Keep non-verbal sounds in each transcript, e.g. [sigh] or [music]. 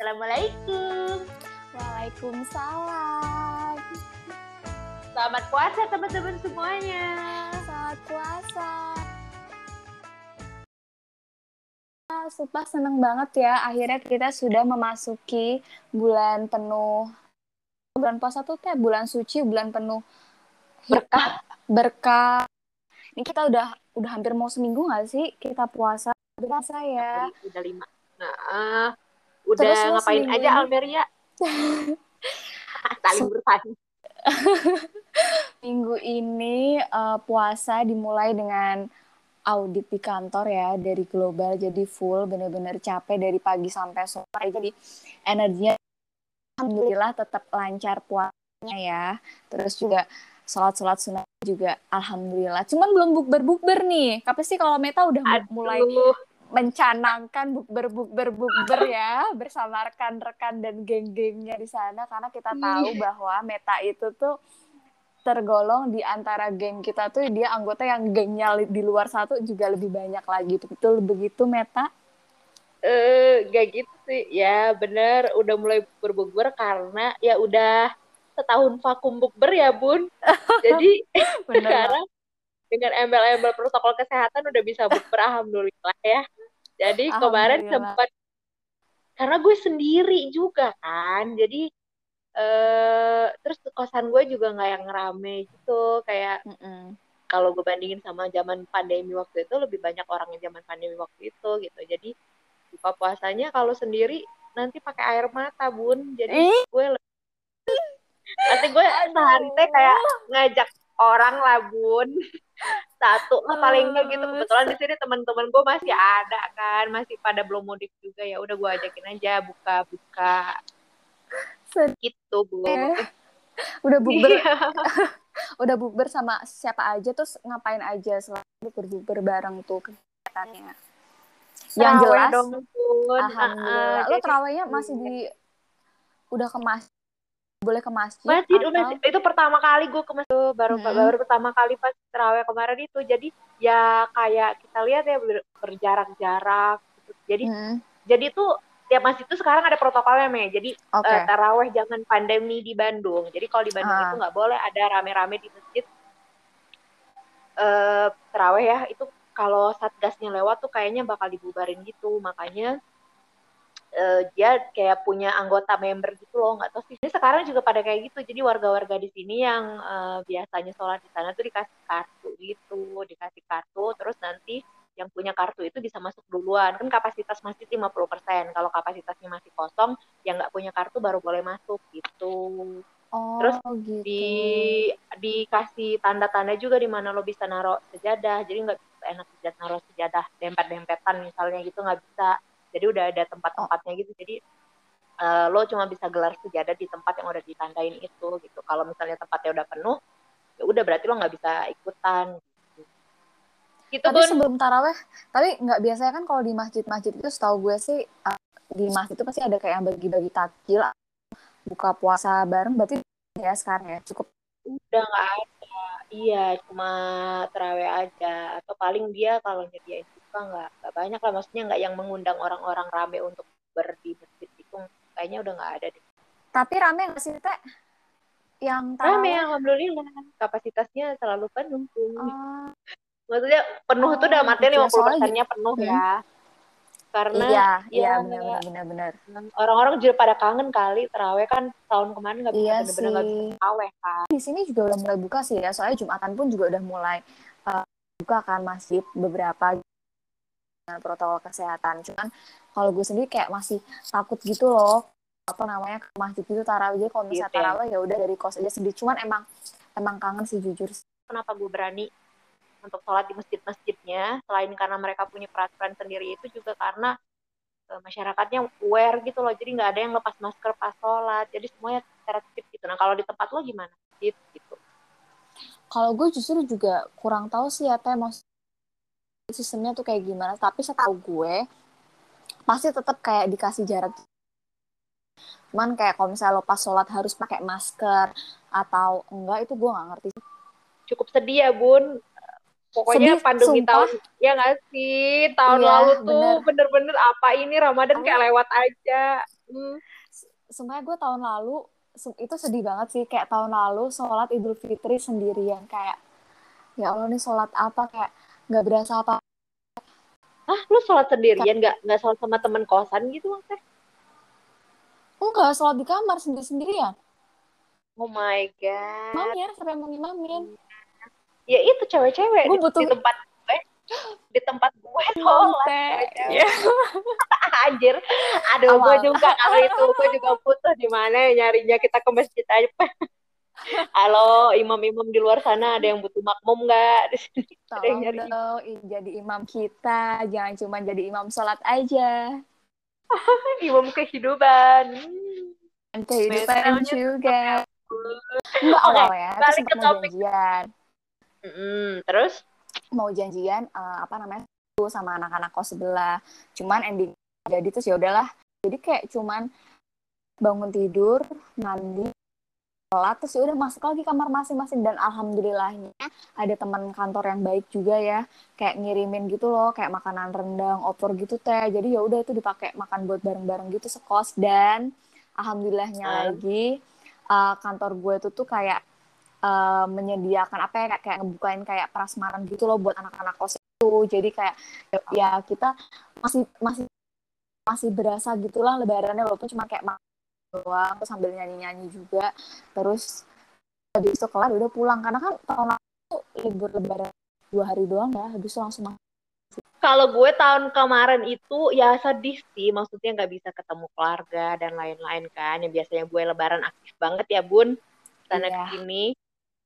Assalamualaikum. Waalaikumsalam. Selamat puasa teman-teman semuanya. Selamat puasa. Sumpah seneng banget ya, akhirnya kita sudah memasuki bulan penuh. Bulan puasa tuh teh bulan suci, bulan penuh Berkah. berkah. Ini kita udah udah hampir mau seminggu nggak sih kita puasa? Puasa ya. Udah lima. Nah, udah Terus ngapain aja ini? Almeria? [laughs] Saling bertanya. [laughs] Minggu ini eh, puasa dimulai dengan audit di kantor ya dari global jadi full bener-bener capek dari pagi sampai sore jadi energinya alhamdulillah tetap lancar puasanya ya terus juga sholat-sholat sunat juga alhamdulillah cuman belum bukber bukber nih kapan sih kalau Meta udah mu- mulai Aduh, mencanangkan bukber bukber bukber ya bersama rekan-rekan dan geng-gengnya di sana karena kita tahu bahwa Meta itu tuh tergolong di antara geng kita tuh dia anggota yang gengnya di luar satu juga lebih banyak lagi betul begitu Meta eh gak gitu sih. Ya bener, udah mulai berbukber karena ya udah setahun vakum bukber ya bun. [laughs] Jadi sekarang dengan embel-embel protokol kesehatan udah bisa bukber [laughs] alhamdulillah ya. Jadi kemarin Alhamdulillah. sempat karena gue sendiri juga kan. Jadi eh terus kosan gue juga nggak yang rame gitu kayak kalau gue bandingin sama zaman pandemi waktu itu lebih banyak orang yang zaman pandemi waktu itu gitu. Jadi buka puasanya kalau sendiri nanti pakai air mata bun. Jadi Ih. gue nanti gue sehari teh kayak ngajak orang lah bun. Satu lah paling enggak gitu. Kebetulan di sini teman-teman gue masih ada kan, masih pada belum mudik juga ya. Udah gue ajakin aja buka-buka Sedih. gitu bun. udah bukber Iya. [laughs] udah bukber sama siapa aja terus ngapain aja selalu bukber bukber bareng tuh kegiatannya yang jelas dong. Alhamdulillah. Ah, ah, Lo terawihnya masih di udah ke masjid? Boleh ke masjid? Masjid atau- udah itu pertama kali gue ke masjid baru Hmm. baru pertama kali pas terawih kemarin itu jadi ya kayak kita lihat ya ber- berjarak-jarak gitu. jadi Hmm, jadi tuh tiap masjid itu sekarang ada protokolnya me jadi Oke. eh, taraweh jangan pandemi di Bandung jadi kalau di Bandung Ah. itu nggak boleh ada rame-rame di masjid eh taraweh ya itu kalau satgasnya lewat tuh kayaknya bakal dibubarin gitu makanya eh, dia kayak punya anggota member gitu loh nggak tahu sih. Ini sekarang juga pada kayak gitu jadi warga-warga di sini yang eh, biasanya sholat di sana tuh dikasih kartu gitu dikasih kartu terus nanti yang punya kartu itu bisa masuk duluan. Kan kapasitas masjid 50% kalau kapasitasnya masih kosong yang nggak punya kartu baru boleh masuk gitu. Oh, terus gitu. di dikasih tanda-tanda juga di mana lo bisa naruh sejadah jadi nggak enak sejadah naruh sejadah dempet-dempetan misalnya gitu nggak bisa jadi udah ada tempat-tempatnya gitu jadi eh, lo cuma bisa gelar sejadah di tempat yang udah ditandain itu gitu kalau misalnya tempatnya udah penuh ya udah berarti lo nggak bisa ikutan gitu, gitu Tapi Bun. sebelum taraweh, tapi nggak biasanya kan kalau di masjid-masjid itu setahu gue sih uh, di masjid itu pasti ada kayak yang bagi-bagi takjil, buka puasa bareng. Berarti ya sekarang ya cukup. udah nggak ada iya cuma terawih aja atau paling dia kalau nyediain buka nggak nggak banyak lah maksudnya nggak yang mengundang orang-orang rame untuk ber di masjid itu kayaknya udah nggak ada deh Tapi rame nggak sih teh? Yang rame taraweh? alhamdulillah kapasitasnya selalu penuh tuh Oh, maksudnya penuh tuh dalam Oh, artian gitu ya. 50 Soalnya persennya penuh Hmm. ya karena iya, iya ya, benar-benar benar-benar. orang-orang juga pada kangen kali terawih kan tahun kemarin nggak bisa Iya nggak bisa sih. terawih kan Di sini juga udah mulai buka sih ya, soalnya Jumatan pun juga udah mulai uh, buka kan masjid beberapa dengan protokol kesehatan. Cuman kalau gue sendiri kayak masih takut gitu loh, apa namanya ke masjid itu tarawih. Jadi kalau misalnya Gitu ya. tarawih ya udah dari kos aja sendiri. Cuman emang emang kangen sih jujur. kenapa gue berani untuk sholat di masjid-masjidnya selain karena mereka punya peraturan sendiri itu juga karena eh, masyarakatnya aware gitu loh jadi nggak ada yang lepas masker pas sholat jadi semuanya secara tertib gitu nah kalau di tempat lo gimana gitu gitu Kalau gue justru juga kurang tahu sih ya teh sistemnya tuh kayak gimana. Tapi setahu gue pasti tetap kayak dikasih jarak cuman kayak kalau misalnya lo pas sholat harus pakai masker atau enggak itu gue nggak ngerti cukup sedih ya bun pokoknya Sedih, pandemi sumpah. tahun ya nggak sih tahun Iya, lalu tuh bener. bener-bener apa ini Ramadan kayak lewat aja Hmm. Semuanya gue tahun lalu itu sedih banget sih kayak tahun lalu sholat Idul Fitri sendirian kayak ya Allah nih sholat apa kayak nggak berasa apa ah lu sholat sendirian nggak nggak sholat sama temen kosan gitu maksudnya enggak sholat di kamar sendiri sendirian. Oh my god. Mamin sampai mau ngimamin? Ya itu cewek-cewek gue butuh di tempat gue. [gasps] Di tempat gue sholat. Ya. [laughs] anjir. Aduh gue juga kalau itu gue juga butuh di mana ya nyarinya kita ke masjid aja [laughs] Halo imam-imam di luar sana ada yang butuh makmum nggak di sini? Tolong dong jadi imam kita, jangan cuma jadi imam sholat aja. [laughs] imam kehidupan. Dan kehidupan juga. Enggak okay, awal ya, terus sempat mau janjian. Mm -hmm. Terus? Mau janjian uh, apa namanya? sama anak-anak kos sebelah. Cuman ending jadi terus ya udahlah. Jadi kayak cuman bangun tidur, mandi, sholat terus ya udah masuk lagi kamar masing-masing. Dan alhamdulillahnya ada teman kantor yang baik juga ya. Kayak ngirimin gitu loh kayak makanan rendang opor gitu teh. Jadi ya udah itu dipakai makan buat bareng-bareng gitu sekos. Dan alhamdulillahnya hmm. lagi uh, kantor gue itu tuh kayak uh, menyediakan apa ya kayak, kayak ngebukain kayak prasmanan gitu loh buat anak-anak kos itu. Jadi kayak ya kita masih masih masih berasa gitulah lebarannya. Walaupun cuma kayak doang terus sambil nyanyi-nyanyi juga. Terus habis itu kelar udah pulang. Karena kan tahun lalu libur lebaran dua hari doang ya habis itu langsung kalau gue tahun kemarin itu ya sedih sih. Maksudnya nggak bisa ketemu keluarga dan lain-lain kan. Yang biasanya gue lebaran aktif banget ya bun. Sana yeah. sini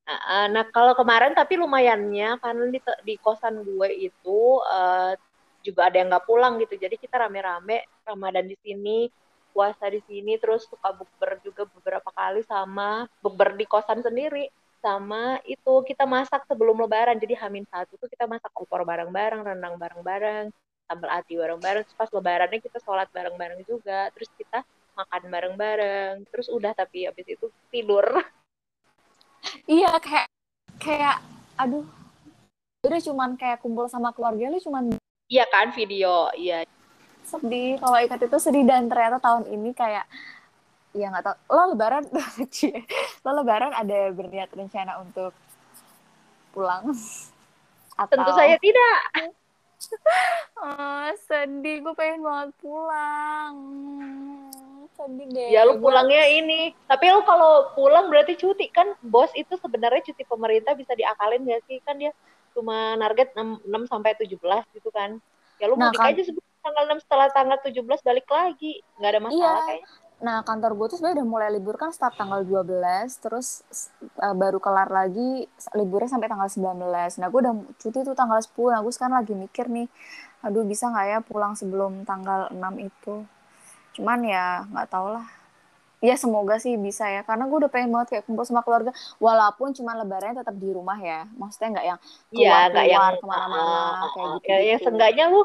nah kalau kemarin tapi lumayannya karena di, di kosan gue itu uh, juga ada yang nggak pulang gitu. Jadi kita rame-rame ramadan di sini puasa di sini terus suka bukber juga beberapa kali sama bukber di kosan sendiri. Sama itu kita masak sebelum lebaran. Jadi hamin satu tuh kita masak opor bareng-bareng rendang bareng-bareng sambal ati bareng-bareng. Pas lebarannya kita sholat bareng-bareng juga. Terus kita makan bareng-bareng. Terus udah tapi habis itu tidur. [laughs] Iya kayak kayak aduh. Udah cuman kayak kumpul sama keluarga lu cuman iya kan video. Iya sedih. Kalau ikat itu sedih dan ternyata tahun ini kayak ya nggak tau lo lebaran [laughs] lo lebaran ada berniat rencana untuk pulang? Atau? Tentu saya tidak. [laughs] Oh, sedih. Gue pengen banget pulang. Sedih deh. Ya lu pulangnya ini. Tapi lu kalau pulang berarti cuti. Kan bos itu sebenarnya cuti pemerintah bisa diakalin gak sih? Kan dia cuma target 6, 6 sampai 17 gitu kan. Ya lu nah, mudik kan, aja sebelum tanggal 6 setelah tanggal 17 balik lagi nggak ada masalah iya. kayaknya Nah, kantor gue tuh sebenarnya udah mulai libur kan start tanggal 12, terus uh, baru kelar lagi liburnya sampai tanggal 19. Nah, gue udah cuti tuh tanggal 10. Nah, gue sekarang lagi mikir nih, aduh bisa nggak ya pulang sebelum tanggal 6 itu. Cuman ya nggak tau lah. Ya semoga sih bisa ya, karena gue udah pengen banget kayak kumpul sama keluarga, walaupun cuma lebarannya tetap di rumah ya. Maksudnya nggak yang iya, keluar-keluar ya, ke mana-mana, uh, kayak gitu. Ya, ya seenggaknya lu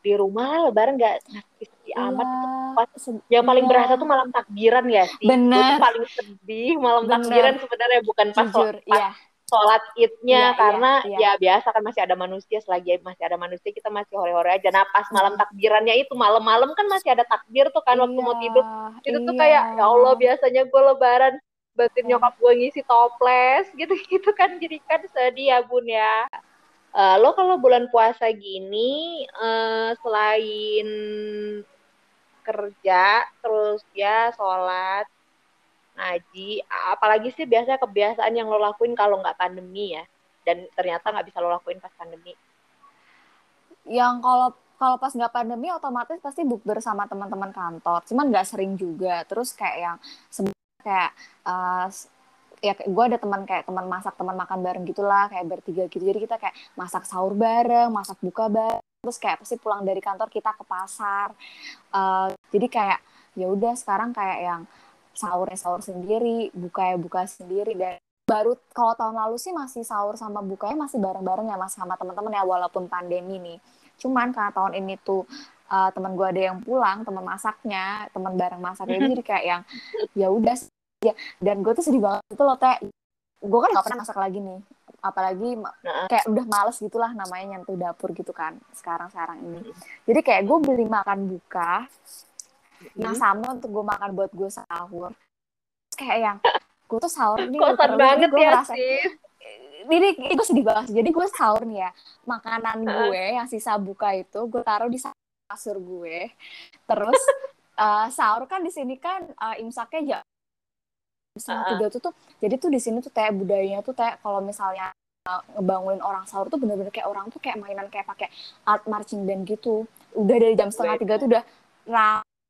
di rumah lebaran nggak nakis iya, amat pas yang paling iya. berasa tuh malam takbiran ya sih bener itu paling sedih malam bener. takbiran sebenarnya bukan pas, Jujur, pas iya. sholat idnya iya, karena iya, iya. ya biasa kan masih ada manusia selagi masih ada manusia kita masih hore-hore aja nah pas malam takbirannya itu malam-malam kan masih ada takbir tuh kan waktu mau tidur itu tuh kayak ya Allah biasanya gue lebaran batin nyokap gue ngisi toples [laughs] gitu gitu kan jadi kan sedih ya bun ya Uh, lo kalau bulan puasa gini uh, selain kerja terus ya sholat ngaji apalagi sih biasanya kebiasaan yang lo lakuin kalau nggak pandemi ya? Dan ternyata nggak bisa lo lakuin pas pandemi. Yang kalau kalau pas nggak pandemi otomatis pasti book bersama teman-teman kantor. Cuman nggak sering juga. Terus kayak yang kayak uh, ya gue ada teman kayak teman masak teman makan bareng gitulah kayak bertiga gitu. Jadi kita kayak masak sahur bareng masak buka bareng terus kayak pasti pulang dari kantor kita ke pasar. Uh, jadi kayak ya udah sekarang kayak yang sahurnya sahur sendiri buka ya buka sendiri. Dan baru kalau tahun lalu sih masih sahur sama bukanya masih bareng-bareng ya mas sama teman-teman ya walaupun pandemi nih. Cuman karena tahun ini tuh uh, teman gue ada yang pulang teman masaknya teman bareng masaknya. Jadi kayak yang ya udah ya dan gue tuh sedih banget itu loh teh. Gue kan gak pernah masak lagi nih apalagi kayak udah males gitulah namanya nyentuh dapur gitu kan sekarang sekarang ini jadi kayak gue beli makan buka yang sama untuk gue makan buat gue sahur. Kayak yang gue tuh sahur nih kotor banget gue ya ngerasa, sih. Ini itu sedih banget jadi gue sahur nih ya makanan gue yang sisa buka itu gue taruh di kasur gue terus uh, [laughs] sahur kan di sini kan uh, imsaknya jam setengah tiga tuh tuh jadi tuh di sini tuh kayak budayanya tuh kayak kalau misalnya uh, ngebangunin orang sahur tuh bener-bener kayak orang tuh kayak mainan kayak pakai art marching band gitu. Udah dari jam setengah tiga tuh udah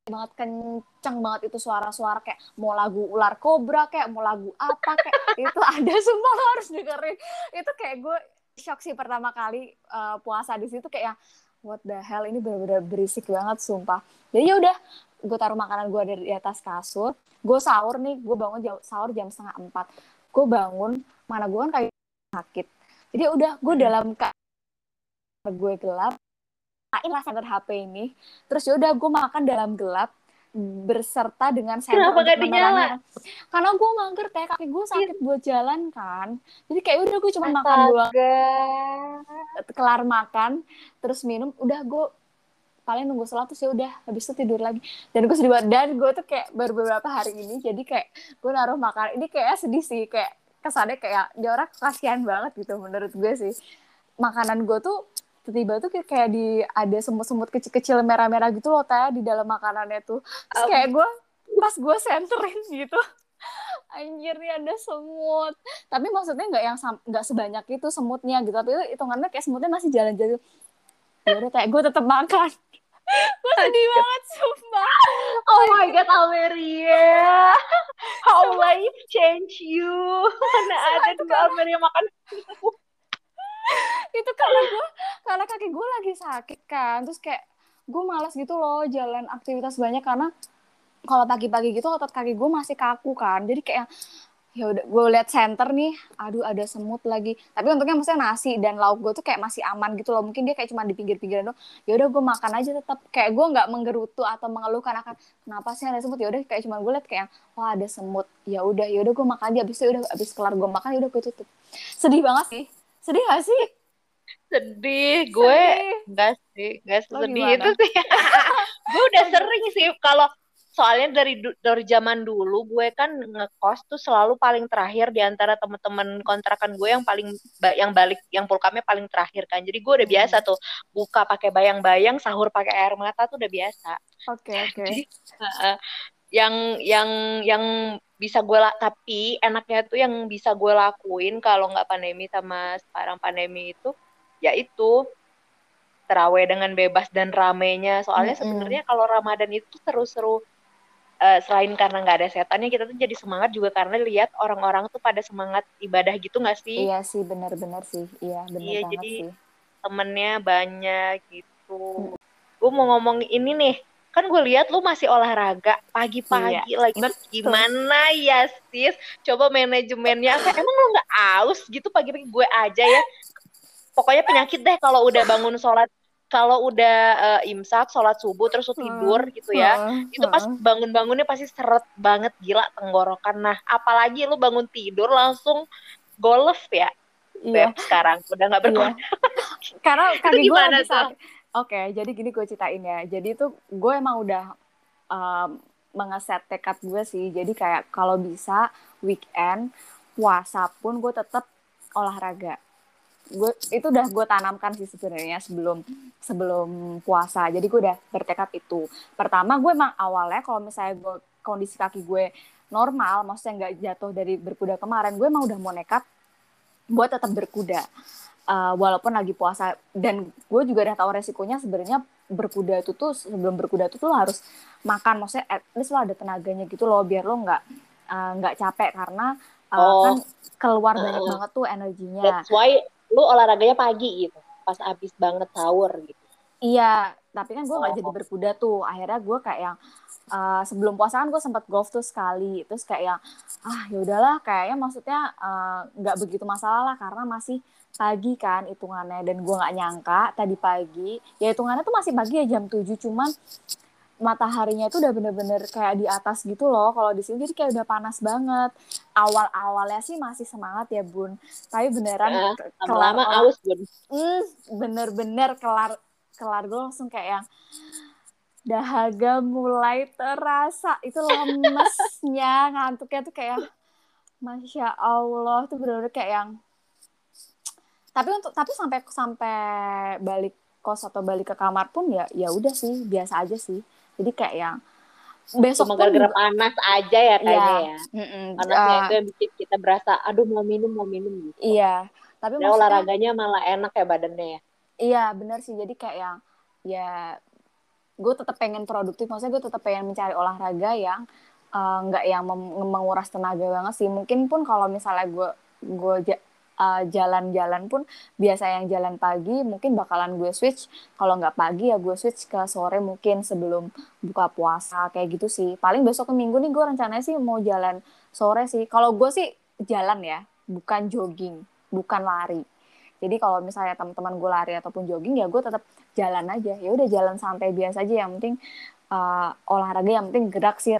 banget kenceng banget itu suara-suara kayak mau lagu ular kobra kayak mau lagu apa kayak itu [laughs] ada semua lo harus dengerin. Itu kayak gue shock sih pertama kali uh, puasa di situ kayak yang what the hell ini bener-bener berisik banget sumpah. Jadi ya udah gue taruh makanan gue dari di atas kasur gue sahur nih gue bangun jam, sahur jam setengah empat gue bangun mana gue kan kayak sakit jadi udah gue hmm. dalam kamar gue gelap main lah senter HP ini terus ya udah gue makan dalam gelap berserta dengan senter Kenapa gak dinyala? Karena gue mager teh kaki gue sakit buat jalan kan. Jadi kayak udah gue cuma makan doang. Kelar makan, terus minum, udah gue paling nunggu sholat terus ya udah habis itu tidur lagi. Dan gue sedih banget dan gue tuh kayak baru beberapa hari ini jadi kayak gue naruh makan ini kayak sedih sih kayak kesannya kayak dia orang kasihan banget gitu menurut gue sih. Makanan gue tuh tiba-tiba tuh kayak di ada semut-semut kecil-kecil merah-merah gitu loh teh di dalam makanannya tuh. Terus kayak gue pas gue senterin gitu [laughs] anjir nih ada semut. Tapi maksudnya nggak yang nggak sebanyak itu semutnya gitu tapi itu hitungannya kayak semutnya masih jalan-jalan ya udah kayak gue tetap makan. [laughs] Gue sedih banget sumpah. Oh my god Almeria. [laughs] How life change you. Mana ada dua Almeria makan. [laughs] Itu karena gue karena kaki gue lagi sakit kan terus kayak gue malas gitu loh jalan aktivitas banyak karena kalau pagi-pagi gitu otot kaki gue masih kaku kan. Jadi kayak ya udah gue lihat center nih aduh ada semut lagi. Tapi untungnya maksudnya nasi dan lauk gue tuh kayak masih aman gitu loh. Mungkin dia kayak cuma di pinggir-pinggiran doang. Ya udah gue makan aja tetap kayak gue nggak menggerutu atau mengeluhkan akan kenapa sih ada semut? Ya udah kayak cuma gue lihat kayak wah ada semut. Ya udah ya udah gue makan aja. Abis itu udah abis kelar gue makan ya udah gue tutup. Sedih banget sih. Sedih gak sih? Sedih. Gue enggak sih. Enggak sedih itu sih. [laughs] Gue udah sering sih kalau soalnya dari dari zaman dulu gue kan ngekos tuh selalu paling terakhir di antara temen-temen kontrakan gue yang paling yang balik yang pulkamnya paling terakhir kan jadi gue udah hmm. biasa tuh buka pakai bayang-bayang sahur pakai air mata tuh udah biasa oke okay, [laughs] oke okay. uh, yang yang yang bisa gue tapi enaknya tuh yang bisa gue lakuin kalau nggak pandemi sama sekarang pandemi itu yaitu terawih dengan bebas dan ramenya soalnya mm -hmm. sebenarnya kalau Ramadan itu seru-seru uh, selain karena nggak ada setannya kita tuh jadi semangat juga karena lihat orang-orang tuh pada semangat ibadah gitu nggak sih? Iya sih benar-benar sih. Iya benar iya, banget jadi sih. temennya banyak gitu. Hmm. gue mau ngomong ini nih kan gue lihat lu masih olahraga pagi-pagi iya, lagi betul. gimana ya sis? Coba manajemennya apa emang lu nggak aus gitu pagi-pagi? Gue aja ya. Pokoknya penyakit deh kalau udah bangun sholat kalau udah uh, imsak sholat subuh terus lu tidur hmm. gitu ya hmm. itu pas bangun-bangunnya pasti seret banget gila tenggorokan nah apalagi lu bangun tidur langsung golf ya iya. Beb, sekarang udah nggak berguna iya. [laughs] karena kaki gue lagi sakit Oke, okay, jadi gini gue ceritain ya. Jadi itu gue emang udah um, mengeset tekad gue sih. Jadi kayak kalau bisa weekend puasa pun gue tetap olahraga. Gue itu udah gue tanamkan sih sebenarnya sebelum sebelum puasa. Jadi gue udah bertekad itu. Pertama gue emang awalnya kalau misalnya gue kondisi kaki gue normal, maksudnya nggak jatuh dari berkuda kemarin, gue emang udah mau nekat buat tetap berkuda uh, walaupun lagi puasa dan gue juga udah tahu resikonya sebenarnya berkuda itu tuh sebelum berkuda itu tuh lo harus makan maksudnya at least lo ada tenaganya gitu loh biar lo nggak uh, nggak capek karena uh, oh. kan keluar uh, banyak banget tuh energinya. That's why lo olahraganya pagi gitu pas abis banget sahur gitu. Iya, tapi kan gue nggak oh. jadi berkuda tuh. Akhirnya gue kayak yang uh, sebelum puasa kan gue sempat golf tuh sekali. Terus kayak yang ah ya udahlah kayaknya maksudnya nggak uh, begitu masalah lah karena masih pagi kan hitungannya dan gue nggak nyangka tadi pagi ya hitungannya tuh masih pagi ya jam 7 cuman mataharinya itu udah bener-bener kayak di atas gitu loh. Kalau di sini jadi kayak udah panas banget. Awal-awalnya sih masih semangat ya bun. Tapi beneran ya, kelar lama aus bun. Mm, bener-bener kelar kelar gue langsung kayak yang dahaga mulai terasa. Itu lemesnya [laughs] ngantuknya tuh kayak masya allah. Tuh bener-bener kayak yang tapi untuk tapi sampai sampai balik kos atau balik ke kamar pun ya ya udah sih biasa aja sih jadi kayak yang besok Cuma gara-gara panas aja ya kayaknya ya, ya. panasnya uh, itu yang bikin kita berasa aduh mau minum mau minum gitu. Iya. Tapi maksudnya, olahraganya malah enak ya badannya ya. Iya benar sih. Jadi kayak yang ya gue tetap pengen produktif. Maksudnya gue tetap pengen mencari olahraga yang eh, nggak uh, yang menguras tenaga banget sih. Mungkin pun kalau misalnya gue gue uh, jalan-jalan pun biasa yang jalan pagi mungkin bakalan gue switch. Kalau nggak pagi ya gue switch ke sore mungkin sebelum buka puasa kayak gitu sih. Paling besok ke minggu nih gue rencananya sih mau jalan sore sih. Kalau gue sih jalan ya bukan jogging bukan lari. Jadi kalau misalnya teman-teman gue lari ataupun jogging ya gue tetap jalan aja. Ya udah jalan santai biasa aja. Yang penting uh, olahraga yang penting gerak sih.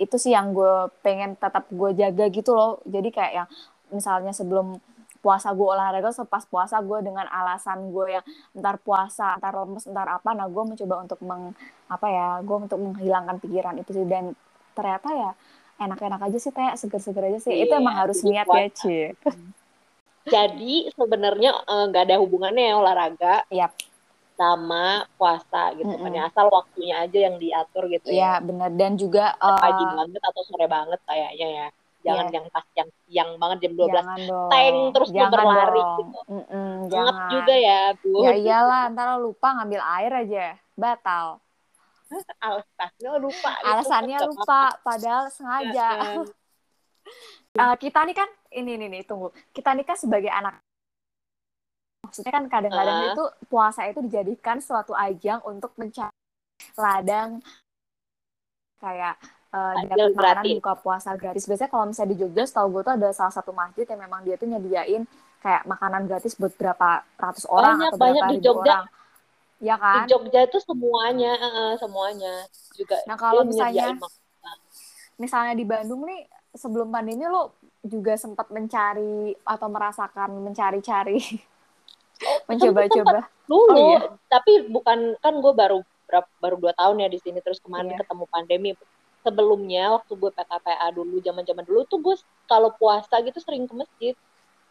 Itu sih yang gue pengen tetap gue jaga gitu loh. Jadi kayak yang misalnya sebelum puasa gue olahraga sepas puasa gue dengan alasan gue yang ntar puasa ntar lemes ntar apa nah gue mencoba untuk meng apa ya gue untuk menghilangkan pikiran itu sih dan ternyata ya enak-enak aja sih kayak seger-seger aja sih iya, itu emang harus niat ya Ci [laughs] jadi sebenarnya eh, nggak uh, ada hubungannya ya olahraga yep. sama puasa gitu mm -hmm. kan ya asal waktunya aja yang diatur gitu ya. Iya benar dan juga uh, pagi banget atau sore banget kayaknya ya. Jangan yeah. yang pas yang siang banget jam 12 jangan tank terus jangan berlari dong. gitu. Mm -mm, jangan. juga ya, Bu. Ya iyalah, ntar lupa ngambil air aja. Batal. Alasannya lupa. Gitu. Alasannya lupa, padahal sengaja. uh, [laughs] kita nih kan ini nih nih tunggu. Kita nih kan sebagai anak maksudnya kan kadang-kadang uh. itu puasa itu dijadikan suatu ajang untuk mencari ladang kayak uh, dapat makanan buka puasa gratis. Biasanya kalau misalnya di Jogja, setahu gue tuh ada salah satu masjid yang memang dia tuh nyediain kayak makanan gratis buat berapa ratus orang banyak, atau banyak berapa di Jogja. orang. Ya kan? Di Jogja itu semuanya, uh, semuanya juga. Nah kalau misalnya, misalnya di Bandung nih sebelum pandemi lo juga sempat mencari atau merasakan mencari-cari, oh, [laughs] mencoba-coba. Dulu, oh, iya? tapi bukan kan gue baru baru dua tahun ya di sini terus kemarin iya. ketemu pandemi sebelumnya waktu gue PKPA dulu zaman zaman dulu tuh gue kalau puasa gitu sering ke masjid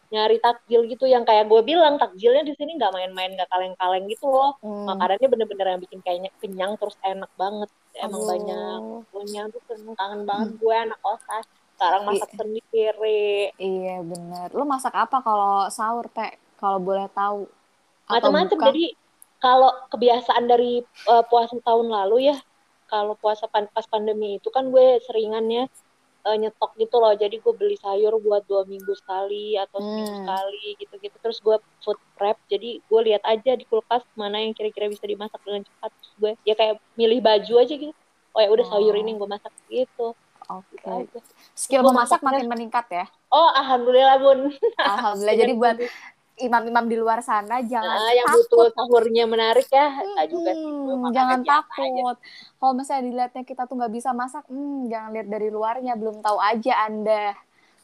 nyari takjil gitu. Yang kayak gue bilang takjilnya di sini nggak main-main nggak kaleng-kaleng gitu loh. Hmm. makanannya bener-bener yang bikin kayaknya kenyang terus enak banget. Emang oh. banyak. Punya tuh kangen banget hmm. gue anak kosas sekarang masak I sendiri. Iya bener. Lo masak apa kalau sahur teh kalau boleh tahu? Macam-macam jadi kalau kebiasaan dari uh, puasa tahun lalu ya kalau puasa pan pas pandemi itu kan gue seringannya uh, nyetok gitu loh jadi gue beli sayur buat dua minggu sekali atau seminggu hmm. sekali gitu-gitu terus gue food prep jadi gue lihat aja di kulkas mana yang kira-kira bisa dimasak dengan cepat terus gue ya kayak milih baju aja gitu oh ya udah oh. sayur ini gue masak gitu Oke. Okay. Gitu Skill memasak makin meningkat ya? Oh, alhamdulillah bun. Alhamdulillah. Jadi [laughs] buat imam-imam di luar sana jangan uh, yang takut. butuh sahurnya menarik ya hmm, juga sih jangan takut kalau misalnya dilihatnya kita tuh nggak bisa masak hmm, jangan lihat dari luarnya belum tahu aja anda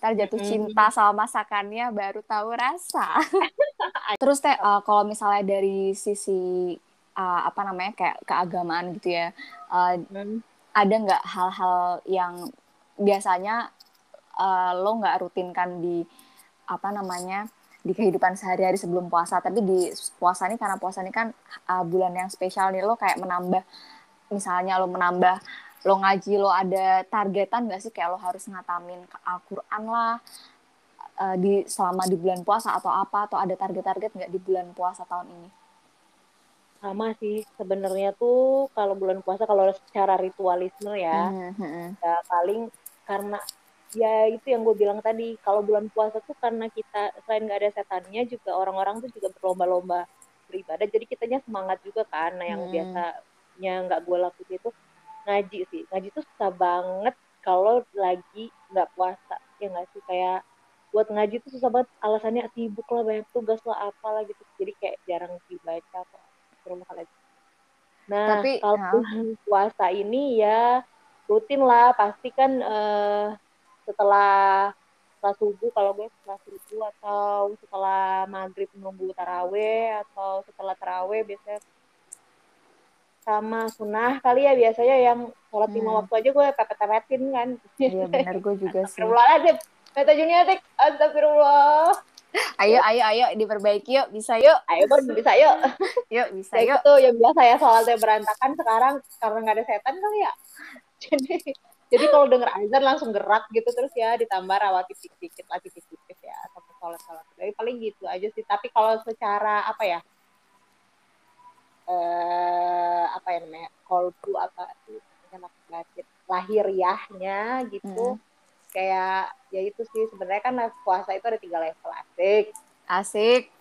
ntar jatuh hmm. cinta sama masakannya baru tahu rasa [laughs] terus teh uh, kalau misalnya dari sisi uh, apa namanya kayak keagamaan gitu ya uh, hmm. ada nggak hal-hal yang biasanya uh, lo nggak rutinkan di apa namanya di kehidupan sehari-hari sebelum puasa. Tapi di puasa ini karena puasa ini kan uh, bulan yang spesial nih lo kayak menambah misalnya lo menambah lo ngaji lo ada targetan gak sih? Kayak lo harus ngatamin Al-Quran lah uh, di selama di bulan puasa atau apa? Atau ada target-target nggak di bulan puasa tahun ini? Sama sih sebenarnya tuh kalau bulan puasa kalau secara ritualisme ya, mm -hmm. ya paling karena ya itu yang gue bilang tadi kalau bulan puasa tuh karena kita selain nggak ada setannya juga orang-orang tuh juga berlomba-lomba beribadah. Jadi kitanya semangat juga kan nah yang hmm. biasanya nggak gue lakuin itu ngaji sih. Ngaji tuh susah banget kalau lagi nggak puasa ya nggak sih? Kayak buat ngaji tuh susah banget alasannya sibuk lah banyak tugas lah apalah gitu. Jadi kayak jarang dibaca apa rumah lagi. Nah Tapi, kalau ya. puasa ini ya rutin lah. Pasti kan uh, setelah setelah subuh kalau gue setelah subuh atau setelah maghrib menunggu taraweh atau setelah taraweh biasanya sama sunnah kali ya biasanya yang sholat lima Hmm. waktu aja gue pepet-pepetin kan. Iya benar gue juga sih. Astagfirullahaladzim Meta Juniatik Astagfirullah. Ayo ayo ayo diperbaiki yuk. Bisa yuk? Ayo Bun bisa yuk. Yuk bisa yuk. gitu yang biasa ya sholatnya berantakan sekarang karena nggak ada setan kali ya. [laughs] Jadi jadi kalau denger azan langsung gerak gitu terus ya ditambah rawatib dikit-dikit lah dikit-dikit ya sama sholat-sholat jadi paling gitu aja sih tapi kalau secara apa ya eh apa ya namanya kolbu apa namanya lahir lahiriahnya gitu Mm. kayak ya itu sih sebenarnya kan puasa itu ada tiga level asik Asik.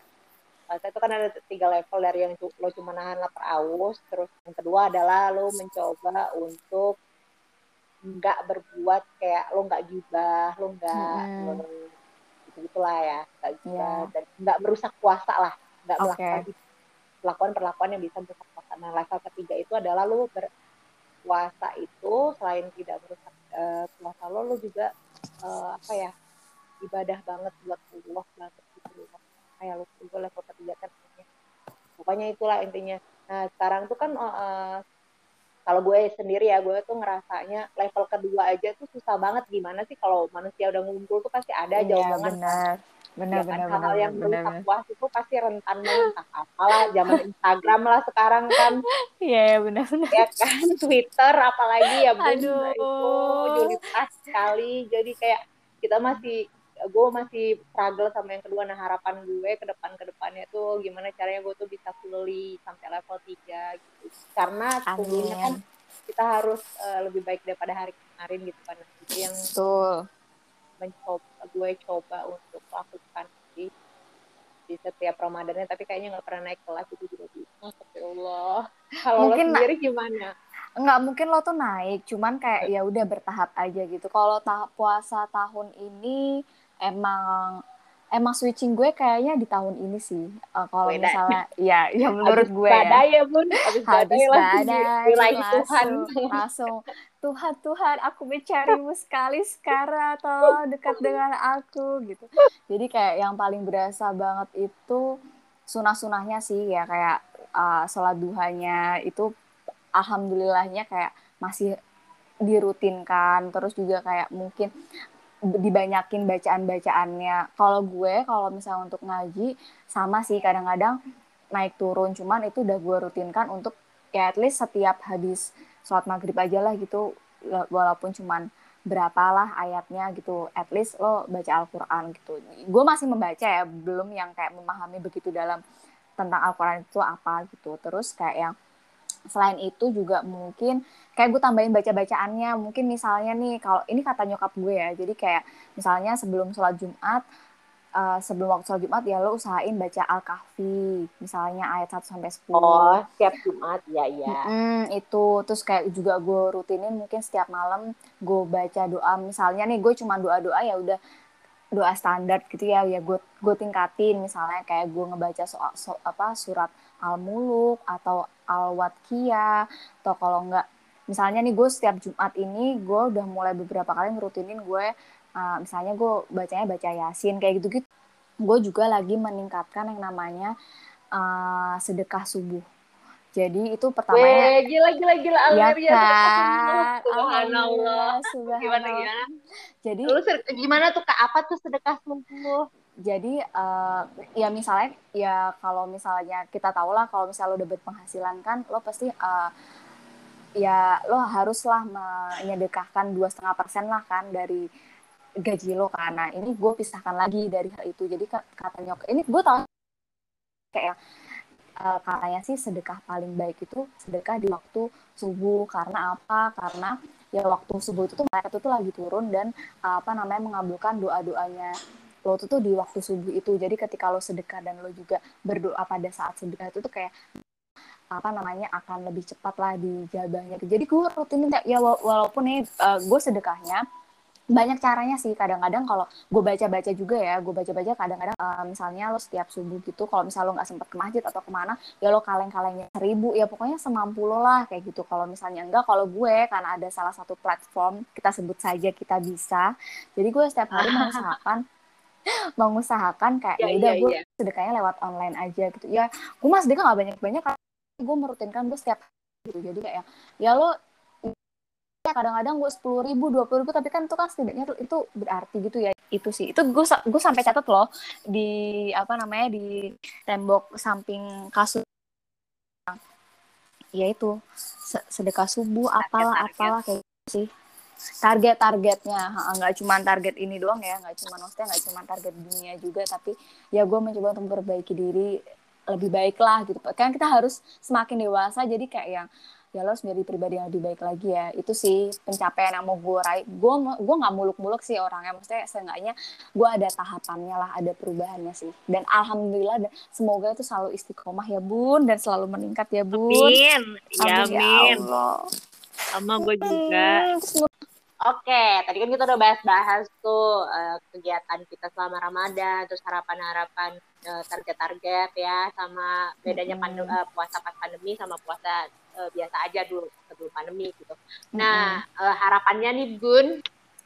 puasa itu kan ada tiga level dari yang lo cuma nahan lapar aus terus yang kedua adalah lo mencoba untuk nggak berbuat kayak lo nggak gibah lo nggak Mm-mm. gitu gitulah ya nggak gibah Iya. dan nggak merusak puasa lah nggak Oke. melakukan perlakuan-perlakuan yang bisa merusak puasa nah level ketiga itu adalah lo berpuasa itu selain tidak merusak eh, puasa lo lo juga eh, apa ya ibadah banget buat Allah banget gitu loh kayak lo gue level ketiga kan pokoknya itulah intinya nah sekarang tuh kan eh, kalau gue sendiri ya gue tuh ngerasanya level kedua aja tuh susah banget. Gimana sih kalau manusia udah ngumpul tuh pasti ada aja Iya omongan benar. Benar ya kan? benar benar yang merusak puas itu pasti rentan banget. Apalah zaman Instagram lah sekarang kan. Iya iya, benar benar. ya kan? [laughs] Twitter apalagi ya bun Aduh. itu julitas sekali. Jadi kayak kita masih gue masih struggle sama yang kedua. Nah harapan gue ke depan ke depannya tuh gimana caranya gue tuh bisa fully sampai level 3 gitu. Karena sesungguhnya kan kita harus eh, lebih baik daripada hari kemarin gitu kan. Itu yang Betul. mencoba gue coba untuk lakukan di di setiap Ramadannya. Tapi kayaknya nggak pernah naik kelas itu juga bisa Astagfirullah. Kalau lo Mungkin- sendiri gimana? Enggak mungkin lo tuh naik, cuman kayak ya udah bertahap aja gitu. Kalau tahap puasa tahun ini emang emang switching gue kayaknya di tahun ini sih. Eh, kalau Beda. misalnya [laughs] ya ya menurut Habis gue ya. badai ya bun habis, badai langsung badai [laughs] wilayah Tuhan langsung langsung Tuhan Tuhan aku mencarimu sekali sekarang tolong dekat dengan aku gitu jadi kayak yang paling berasa banget itu sunah-sunahnya sih ya kayak uh, sholat duhanya itu alhamdulillahnya kayak masih dirutinkan terus juga kayak mungkin dibanyakin bacaan-bacaannya. Kalau gue kalau misalnya untuk ngaji sama sih kadang-kadang naik turun. Cuman itu udah gue rutinkan untuk ya at least setiap habis sholat maghrib aja lah gitu. Walaupun cuman berapa lah ayatnya gitu. At least lo baca Al-Quran gitu. Gue masih membaca ya belum yang kayak memahami begitu dalam tentang Al-Quran itu apa gitu. Terus kayak yang selain itu juga mungkin kayak gue tambahin baca-bacaannya mungkin misalnya nih kalau ini kata nyokap gue ya jadi kayak misalnya sebelum sholat Jumat uh, sebelum waktu sholat Jumat ya lo usahain baca Al-Kahfi misalnya ayat 1 sampai 10 oh setiap Jumat ya ya Mm, itu. Terus kayak juga gue rutinin mungkin setiap malam gue baca doa. Misalnya nih gue cuma doa doa ya udah doa standar gitu ya ya gue gue tingkatin. Misalnya kayak gue ngebaca soal so, apa surat al muluk atau al watkiyah atau kalau enggak misalnya nih gue setiap jumat ini gue udah mulai beberapa kali ngerutinin gue uh, misalnya gue bacanya baca yasin kayak gitu gitu gue juga lagi meningkatkan yang namanya uh, sedekah subuh jadi itu pertamanya Weh, gila gila gila ya Almeria kan? [laughs] Subhanallah. Subhanallah. Gimana gimana? Jadi lu ser- gimana tuh kak? Apa tuh sedekah subuh jadi uh, ya misalnya ya kalau misalnya kita tahu lah kalau misalnya lo udah berpenghasilan kan lo pasti uh, ya lo haruslah menyedekahkan dua setengah persen lah kan dari gaji lo kan. Nah ini gue pisahkan lagi dari hal itu. Jadi kata nyok ini gue tau kayak uh, katanya sih sedekah paling baik itu sedekah di waktu subuh. Karena apa? Karena ya waktu subuh itu tuh mereka tuh lagi turun dan uh, apa namanya mengabulkan doa doanya lo tuh, tuh di waktu subuh itu. Jadi ketika lo sedekah dan lo juga berdoa pada saat sedekah itu tuh kayak apa namanya akan lebih cepat lah dijabahnya jadi gue rutinin ya walaupun nih uh, gue sedekahnya banyak caranya sih kadang-kadang kalau gue baca-baca juga ya gue baca-baca kadang-kadang uh, misalnya lo setiap subuh gitu kalau misalnya lo nggak sempat ke masjid atau ke mana ya lo kaleng-kalengnya seribu ya pokoknya semampu lo lah kayak gitu. Kalau misalnya enggak kalau gue karena ada salah satu platform kita sebut saja kita bisa jadi gue setiap hari [laughs] mengusahakan mengusahakan kayak ya udah gue sedekahnya lewat online aja gitu. Ya gue mas sedekah nggak banyak-banyak gue merutinkan gue setiap gitu. Jadi kayak ya lo ya kadang-kadang gue sepuluh ribu dua puluh ribu tapi kan itu kan setidaknya itu berarti gitu ya. Itu sih. Itu gue gue sampai catat loh di apa namanya di tembok samping kasur ya itu sedekah subuh apalah apalah kayak gitu sih. Target targetnya. Nggak cuma target ini doang ya nggak cuma maksudnya nggak cuma target dunia juga tapi ya gue mencoba untuk memperbaiki diri lebih baik lah gitu. Kan kita harus semakin dewasa jadi kayak yang ya lo harus menjadi pribadi yang lebih baik lagi ya. Itu sih pencapaian yang mau gue raih. Gue gue nggak muluk-muluk sih orangnya maksudnya seenggaknya gue ada tahapannya lah ada perubahannya sih. Dan alhamdulillah dan semoga itu selalu istiqomah ya bun. Dan selalu meningkat ya bun. Amin. Amin, amin. Ya sama gue juga Oke, tadi kan kita udah bahas-bahas tuh uh, kegiatan kita selama Ramadan, terus harapan-harapan uh, target-target ya, sama bedanya pandem, uh, puasa pas pandemi sama puasa uh, biasa aja dulu sebelum pandemi gitu. Nah, uh, harapannya nih Gun,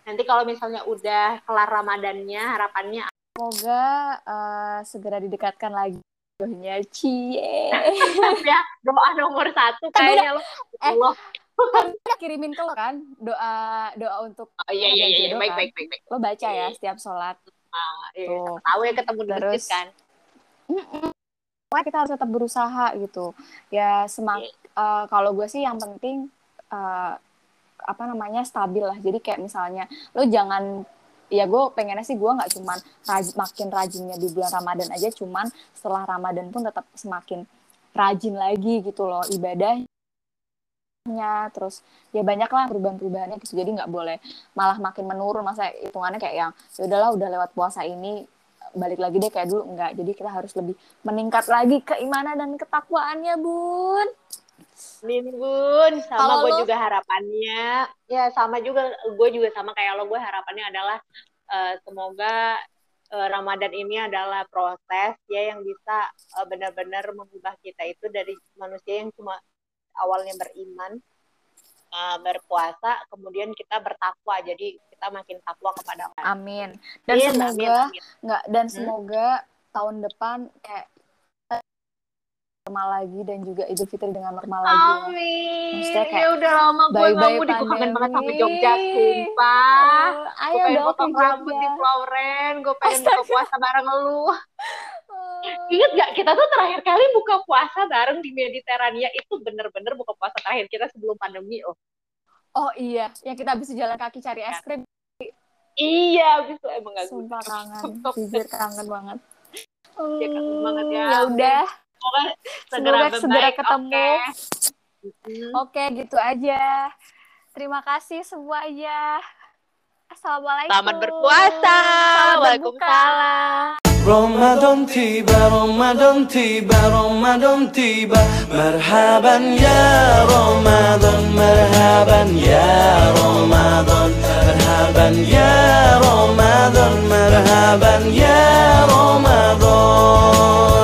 nanti kalau misalnya udah kelar Ramadannya, harapannya semoga uh, segera didekatkan lagi. Jodohnya cie. [laughs] Ya doa nomor satu kayaknya lo Allah kan kirimin ke lo kan doa doa untuk oh, iya, iya, iya, iya. Baik, kan? baik, baik, baik. lo baca ya setiap sholat ah, iya, Tuh. tahu ya ketemu di Terus, kan Wah, kita harus tetap berusaha gitu ya semak yeah. Iya. uh, kalau gue sih yang penting uh, apa namanya stabil lah jadi kayak misalnya lo jangan ya gue pengennya sih gue nggak cuman raj, makin rajinnya di bulan Ramadan aja cuman setelah Ramadan pun tetap semakin rajin lagi gitu loh ibadahnya terus ya banyak lah perubahan-perubahannya gitu jadi nggak boleh malah makin menurun. Masa hitungannya kayak yang ya udahlah udah lewat puasa ini balik lagi deh kayak dulu. Enggak jadi kita harus lebih meningkat lagi keimanan dan ketakwaannya bun. Min Bun, sama gue juga harapannya, ya sama juga, gue juga sama kayak lo, gue harapannya adalah uh, semoga uh, Ramadan ini adalah proses ya yang bisa uh, benar-benar mengubah kita itu dari manusia yang cuma awalnya beriman, uh, berpuasa, kemudian kita bertakwa, jadi kita makin takwa kepada Allah. Amin. Dan amin, semoga amin, amin. nggak dan hmm? semoga tahun depan kayak normal lagi dan juga Idul Fitri dengan normal lagi. Ya. Amin. Ya, kayak ya udah lama gue nggak mau kangen banget sama Jogja, sumpah. Uh, ayo gue pengen potong rambut di Flauren, gue pengen buka puasa bareng lu. Ingat gak kita tuh terakhir kali buka puasa bareng di Mediterania itu bener-bener buka puasa terakhir kita sebelum pandemi oh. Oh iya, yang kita bisa jalan kaki cari es krim. Iya, abis itu emang gak Sumpah kangen, [laughs] jujur kangen banget. Ya kangen banget ya. Ya udah semoga segera, semoga segera ketemu. Oke, okay. okay, gitu aja. Terima kasih semuanya. Assalamualaikum. Selamat berpuasa. Selamat Waalaikumsalam. Ramadan tiba, Ramadan tiba, Ramadan tiba Marhaban ya Ramadan, marhaban ya Ramadan Marhaban ya Ramadan, marhaban ya Ramadan